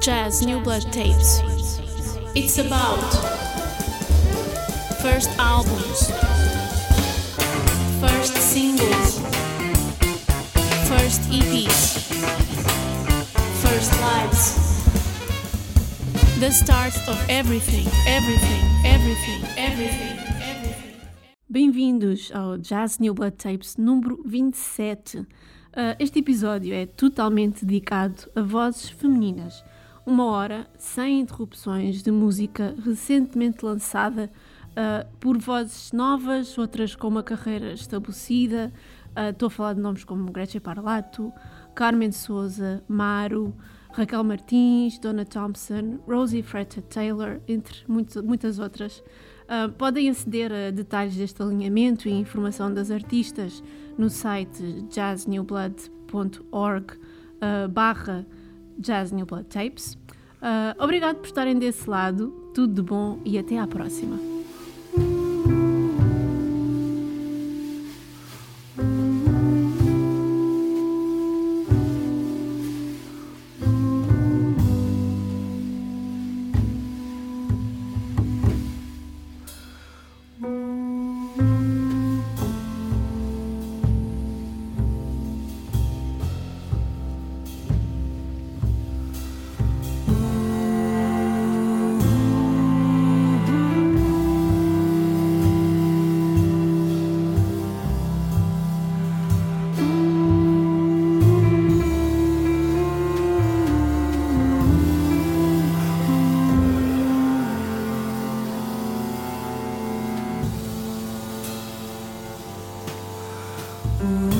Jazz New Blood Tapes. It's about first albums, first singles, first EPs, first lives. The start of everything, everything, everything, everything. Bem-vindos ao Jazz New Blood Tapes número 27. Uh, este episódio é totalmente dedicado a vozes femininas. Uma hora sem interrupções de música recentemente lançada uh, por vozes novas, outras com uma carreira estabelecida. Uh, estou a falar de nomes como Gretchen Parlato, Carmen Souza, Maru, Raquel Martins, Donna Thompson, Rosie Fretta Taylor, entre muitas outras. Uh, podem aceder a detalhes deste alinhamento e informação das artistas no site jazznewblood.org uh, barra Jazz New Blood Tapes. Uh, obrigado por estarem desse lado, tudo de bom e até à próxima. Mm-hmm.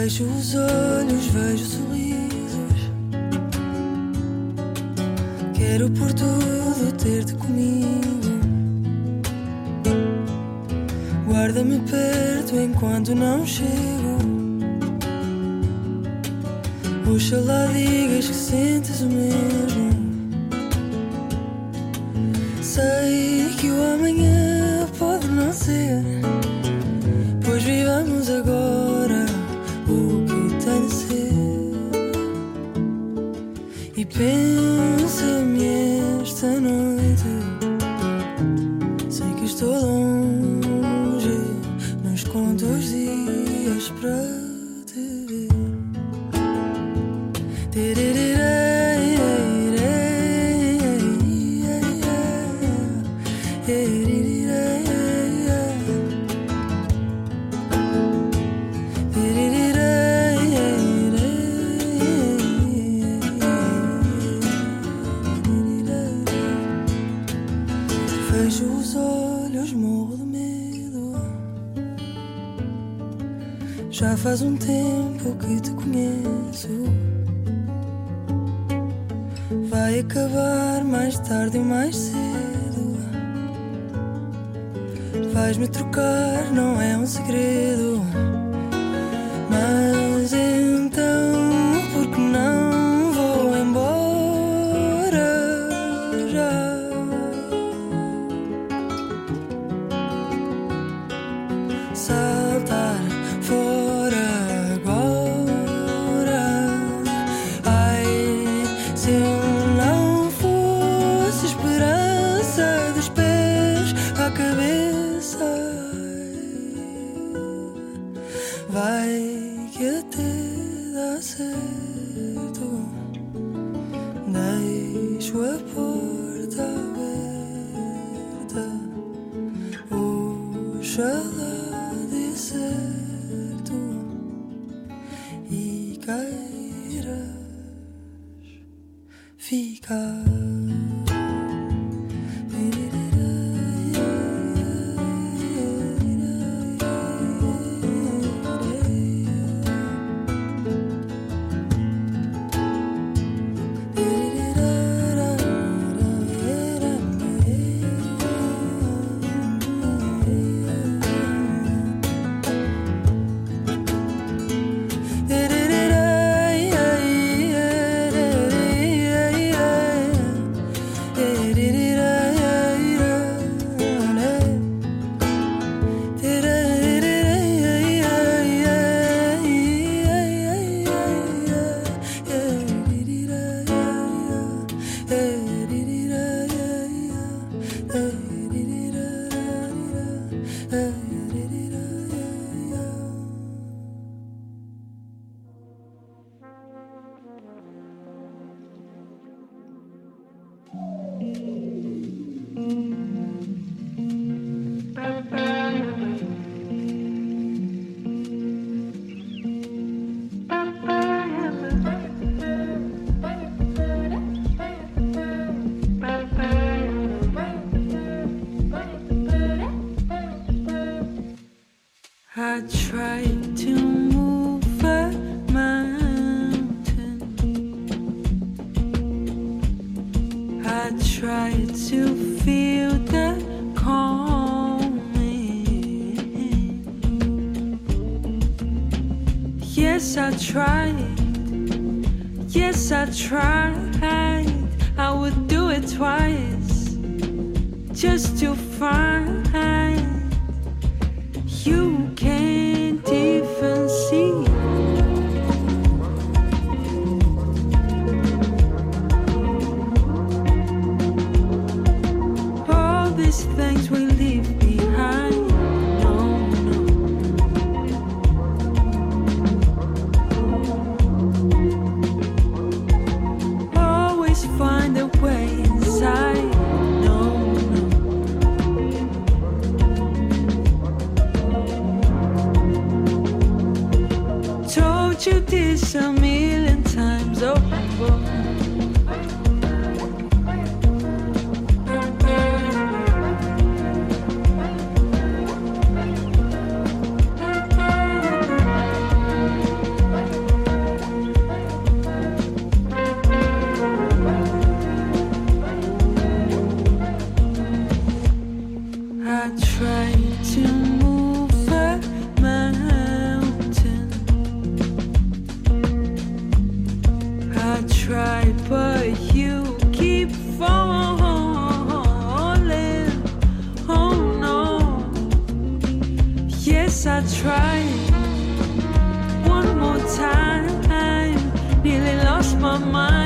Vejo os olhos, vejo sorrisos. Quero por tudo ter-te comigo. Guarda-me perto enquanto não chego. Oxalá digas que sentes o mesmo. Sei que o amanhã pode não ser. pensa-me esta noite. faz um tempo que te conheço. Vai acabar mais tarde ou mais cedo. Vais-me trocar, não é um segredo. I tried to move a mountain. I tried to feel the calming. Yes, I tried. Yes, I tried. I would do it twice just to find. my.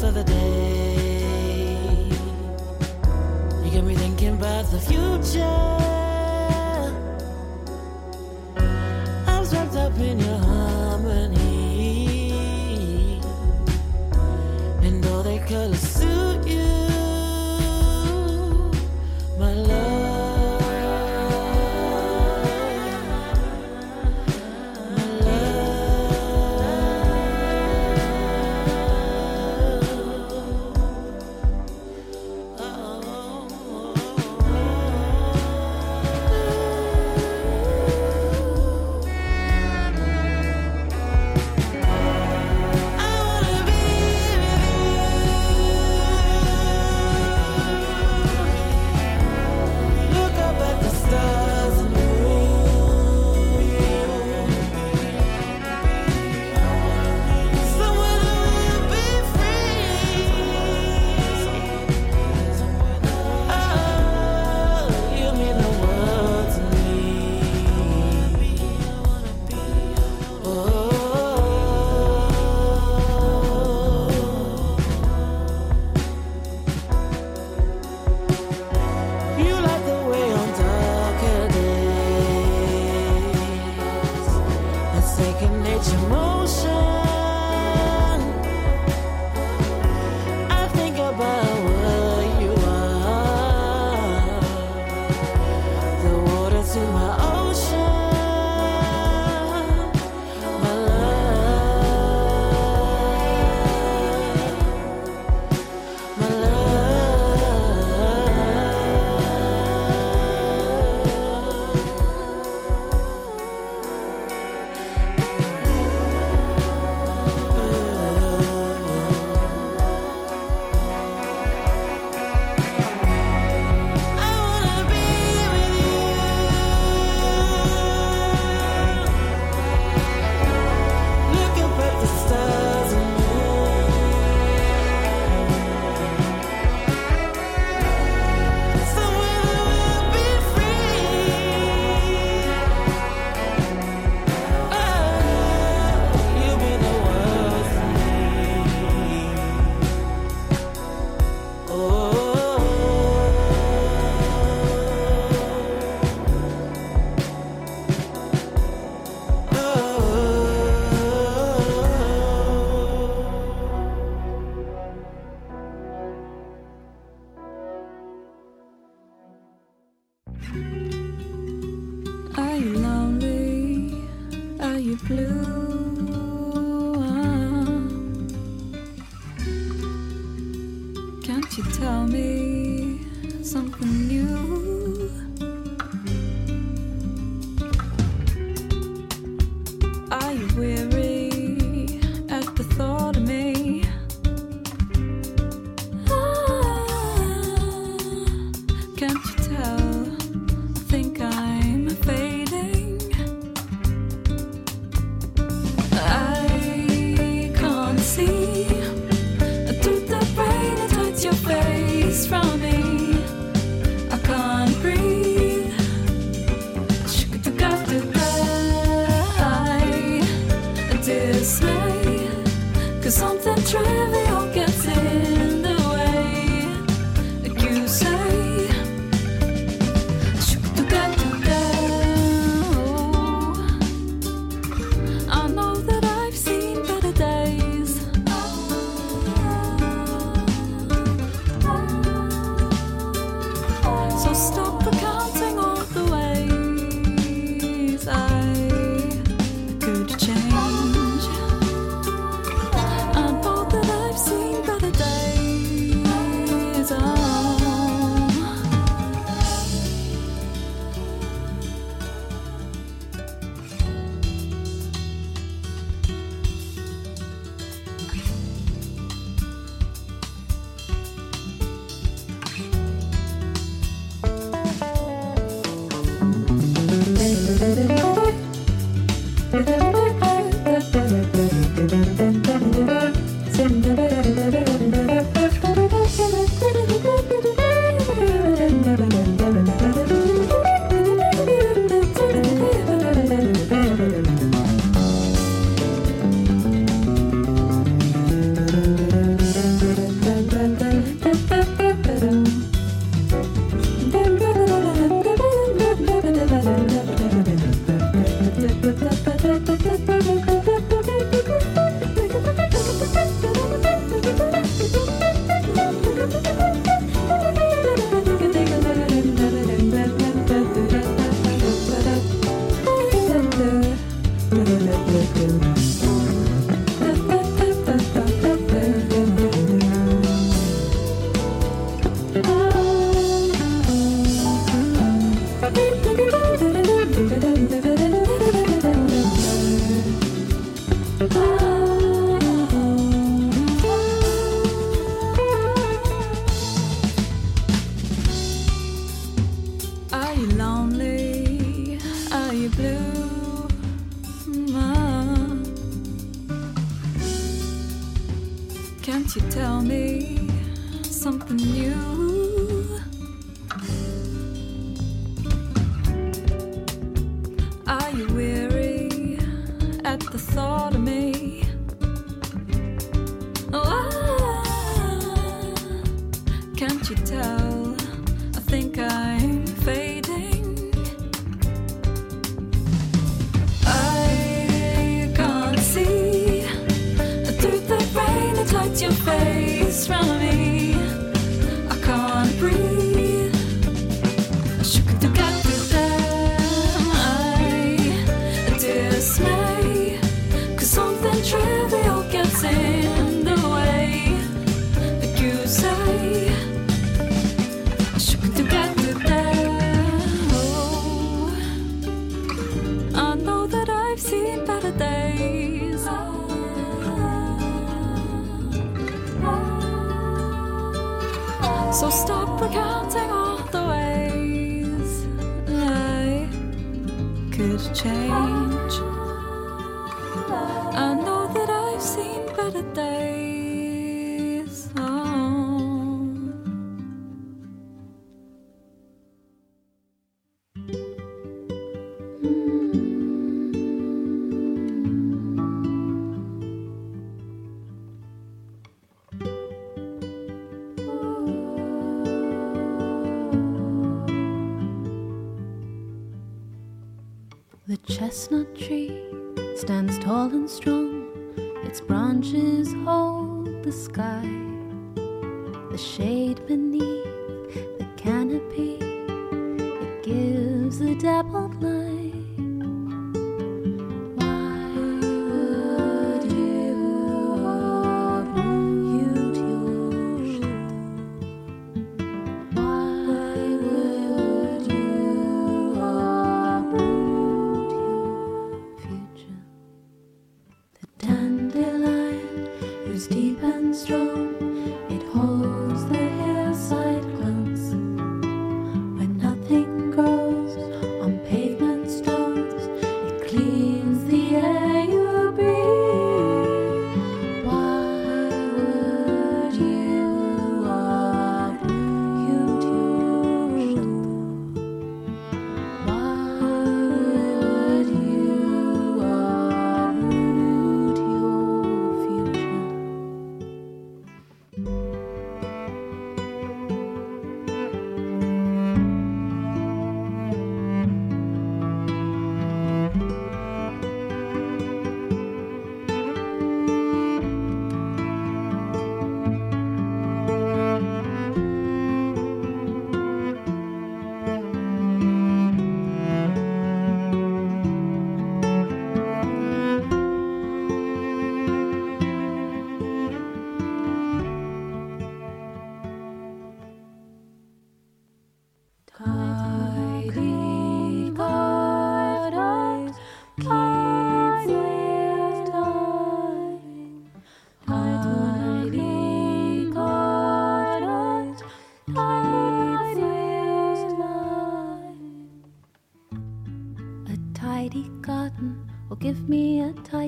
for the day. You got me thinking about the future. I'm swept up in your harmony, and all they colors. chestnut tree stands tall and strong, its branches hold the sky, the shade beneath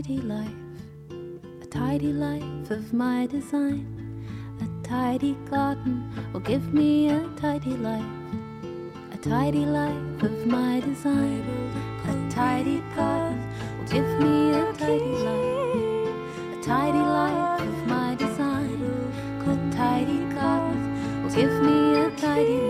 tidy life, a tidy life of my design. A tidy garden will give me a tidy life, a tidy life of my design. A tidy path will give me a tidy life, a tidy life of my design. A tidy garden will give me a tidy life.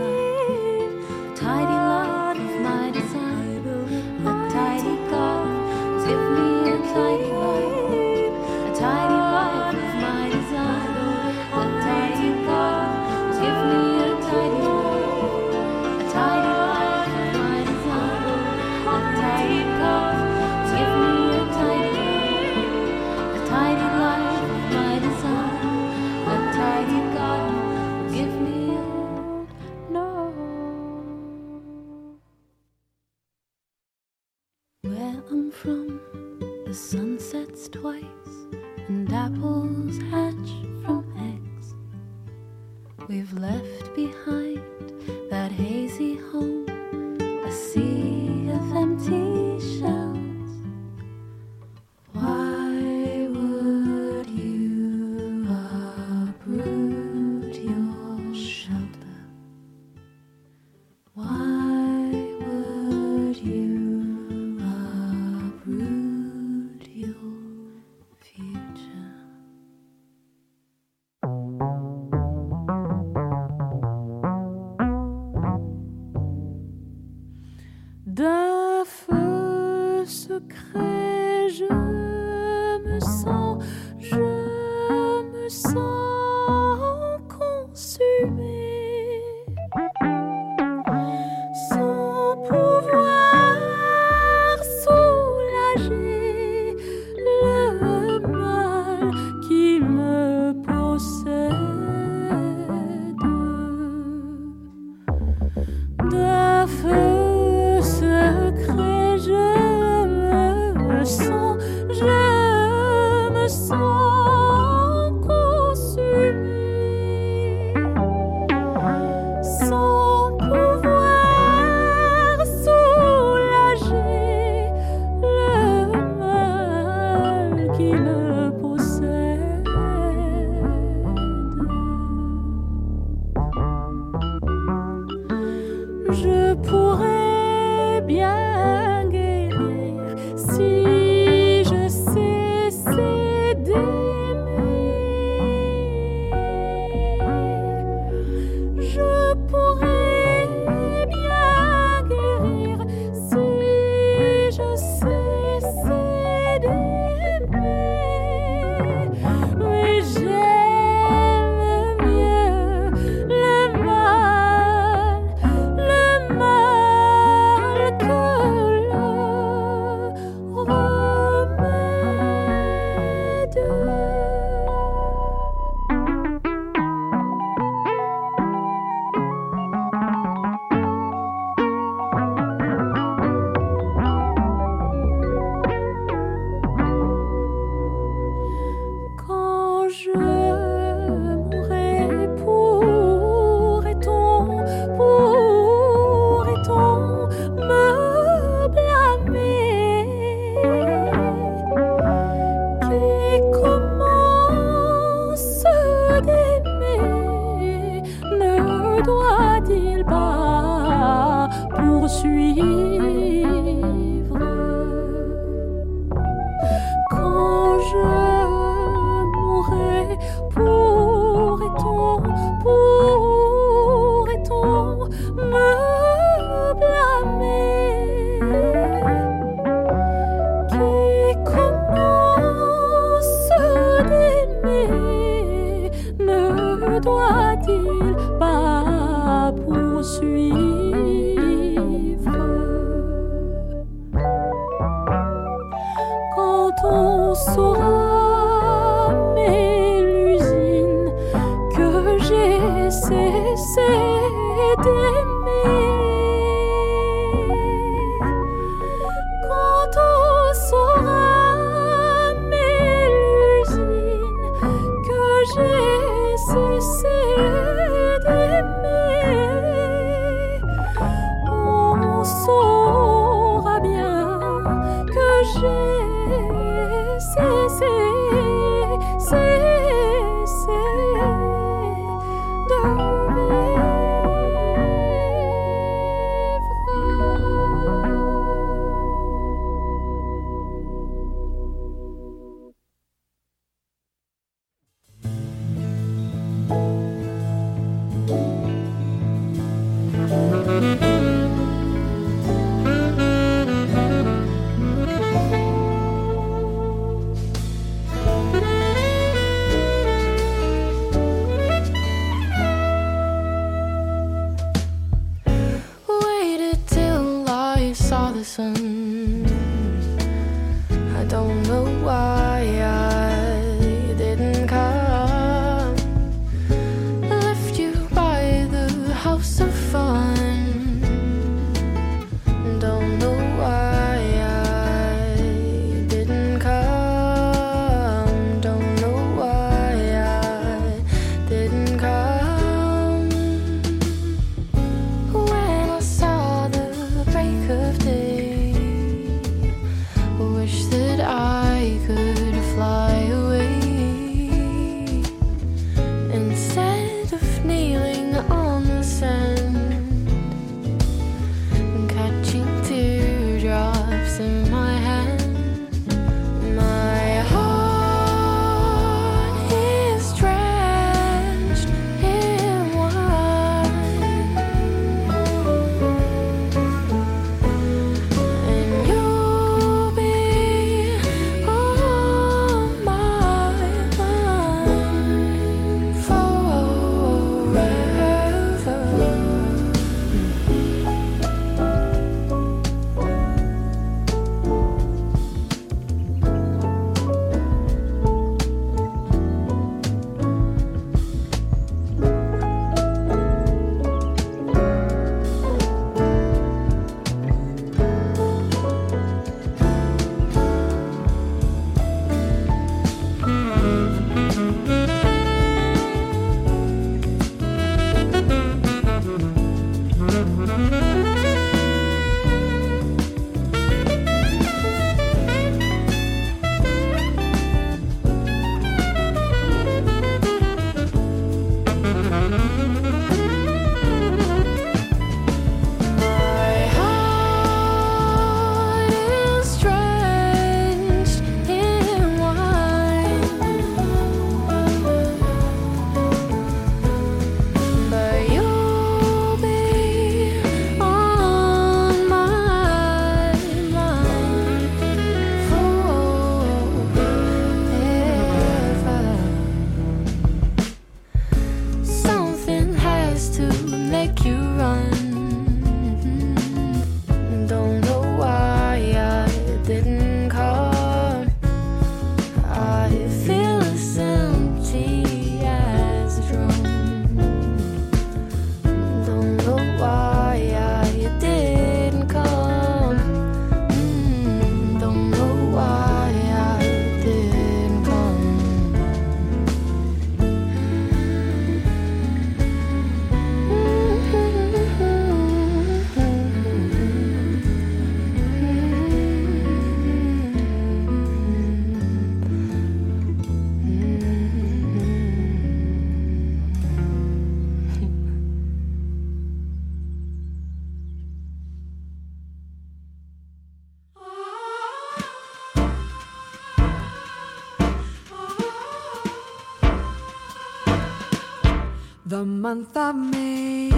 The month of May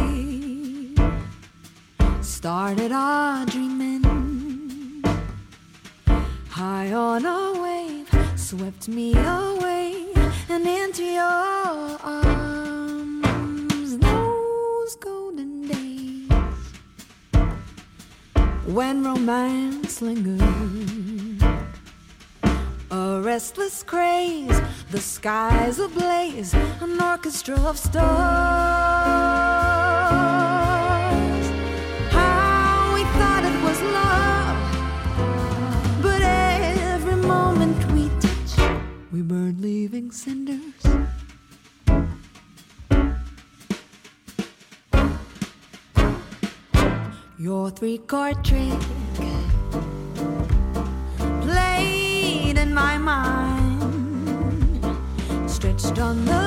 started our dreaming. High on a wave, swept me away and into your arms. Those golden days when romance lingered. A restless craze, the sky's ablaze, an orchestra of stars. How we thought it was love, but every moment we touch, we burn, leaving cinders. Your three chord trick on the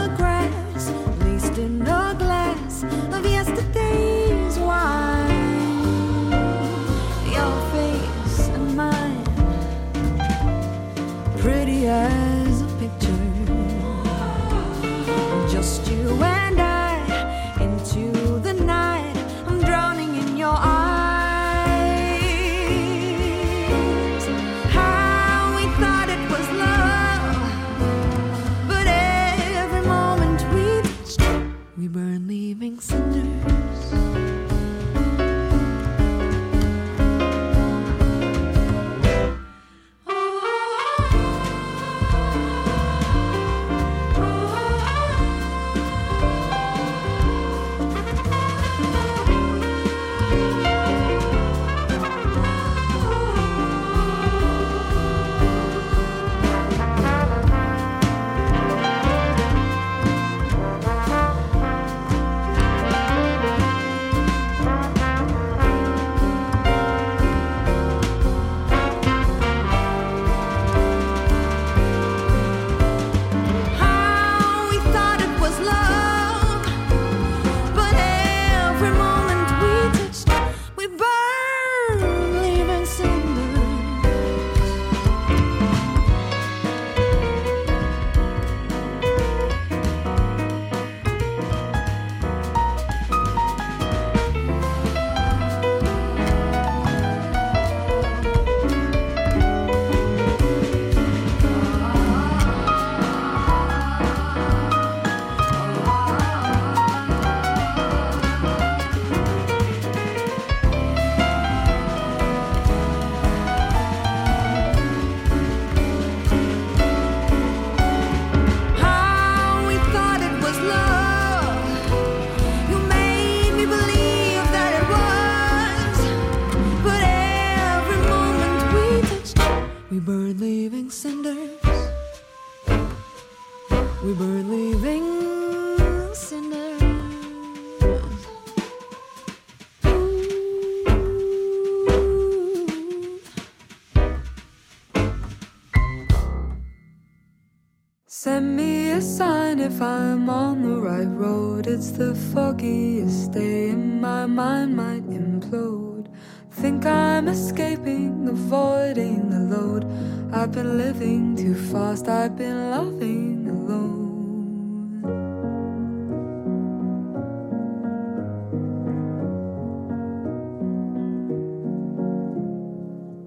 I've been living too fast, I've been loving alone.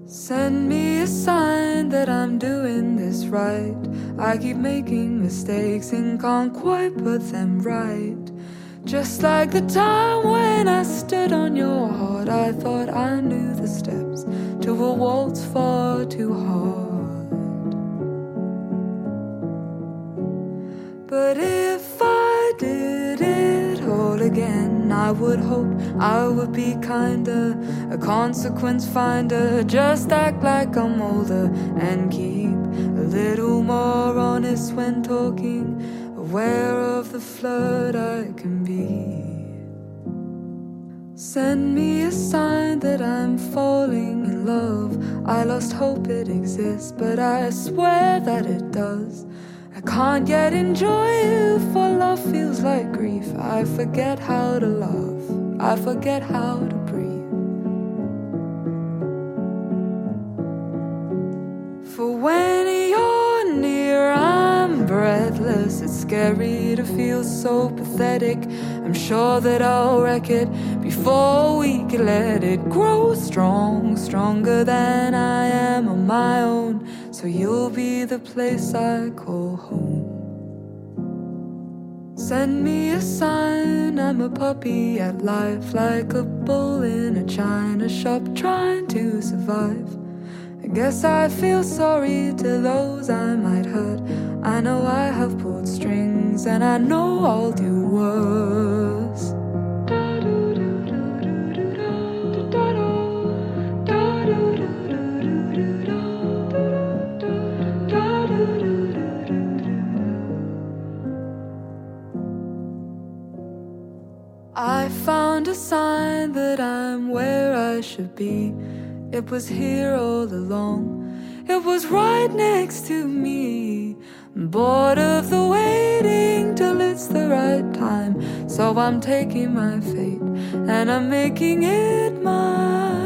Send me a sign that I'm doing this right. I keep making mistakes and can't quite put them right. Just like the time when I stood on your heart, I thought I knew the steps to a waltz far too hard. I would hope I would be kinder, a consequence finder. Just act like I'm older and keep a little more honest when talking, aware of the flood I can be. Send me a sign that I'm falling in love. I lost hope it exists, but I swear that it does. I can't yet enjoy you, for love feels like grief. I forget how to love, I forget how to it's scary to feel so pathetic. I'm sure that I'll wreck it before we can let it grow strong, stronger than I am on my own. So you'll be the place I call home. Send me a sign, I'm a puppy at life, like a bull in a china shop trying to survive. I guess I feel sorry to those I might hurt. I know I have pulled strings, and I know I'll do worse. I found a sign that I'm where I should be. It was here all along. It was right next to me. Bored of the waiting till it's the right time. So I'm taking my fate and I'm making it mine.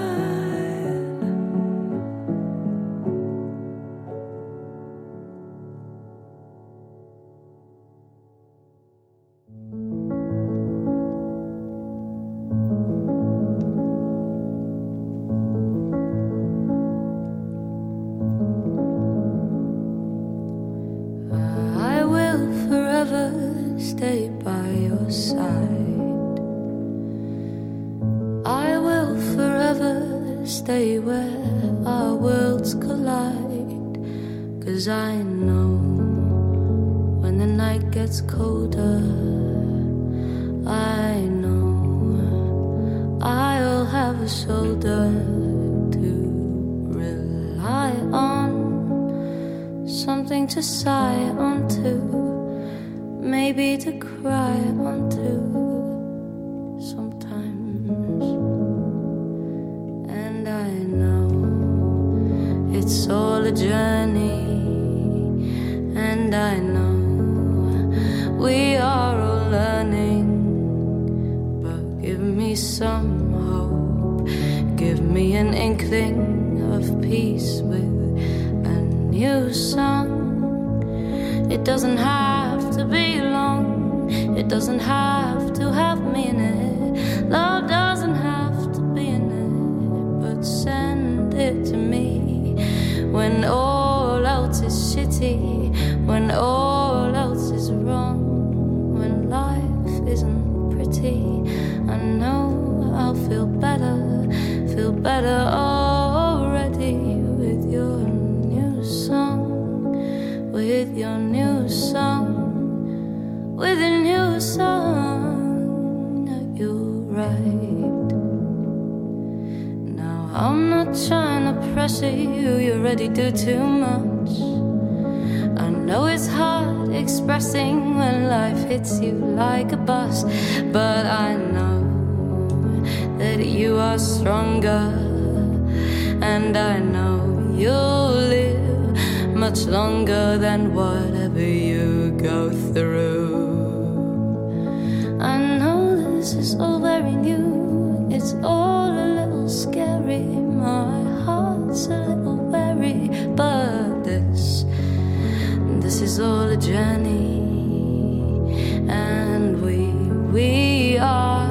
New song. It doesn't have to be long, it doesn't have to have meaning. Love doesn't have to be in it, but send it to me when all else is shitty, when all else is wrong, when life isn't pretty. I know I'll feel better, feel better pressure you, you already do too much. I know it's hard expressing when life hits you like a bus, but I know that you are stronger, and I know you'll live much longer than whatever you go through. I know this is all very new, it's all a little scary. Heart's a little wary, but this, this is all a journey, and we, we are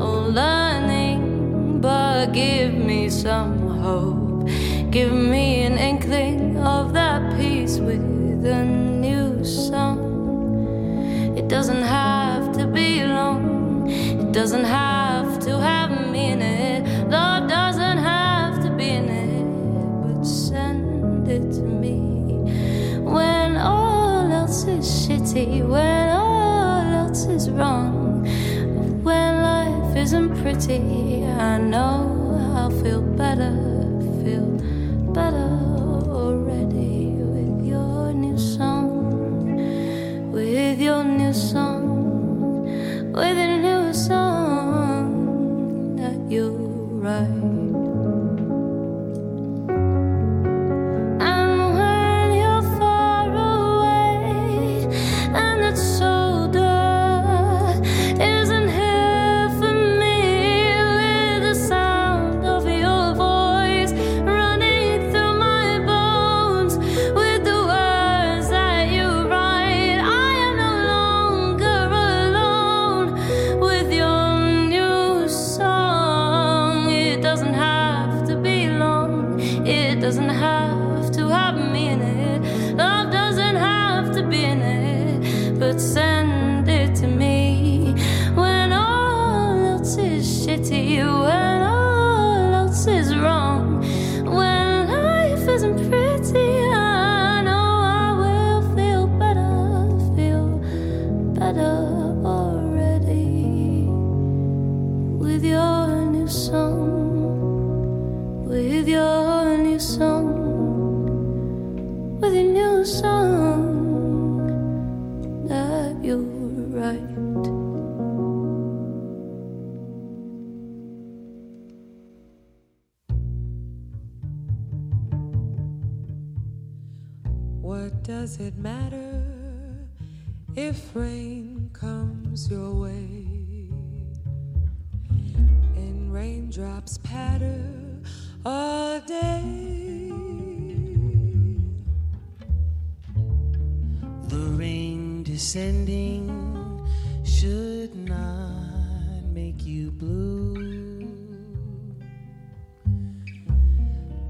all learning. But give me some hope, give me an inkling of that peace with a new song. It doesn't have to be long. It doesn't have When all else is wrong. When life isn't pretty. I know I'll feel better. Feel better already with your new song with your new song, descending should not make you blue.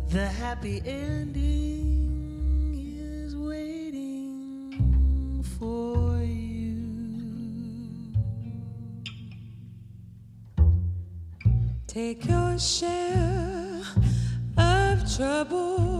The happy ending is waiting for you. Take your share of trouble.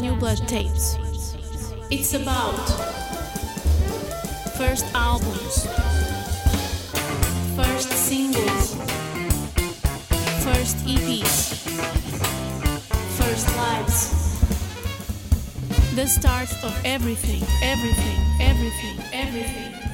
New Blood tapes. It's about first albums, first singles, first EPs, first lives. The start of everything, everything, everything, everything.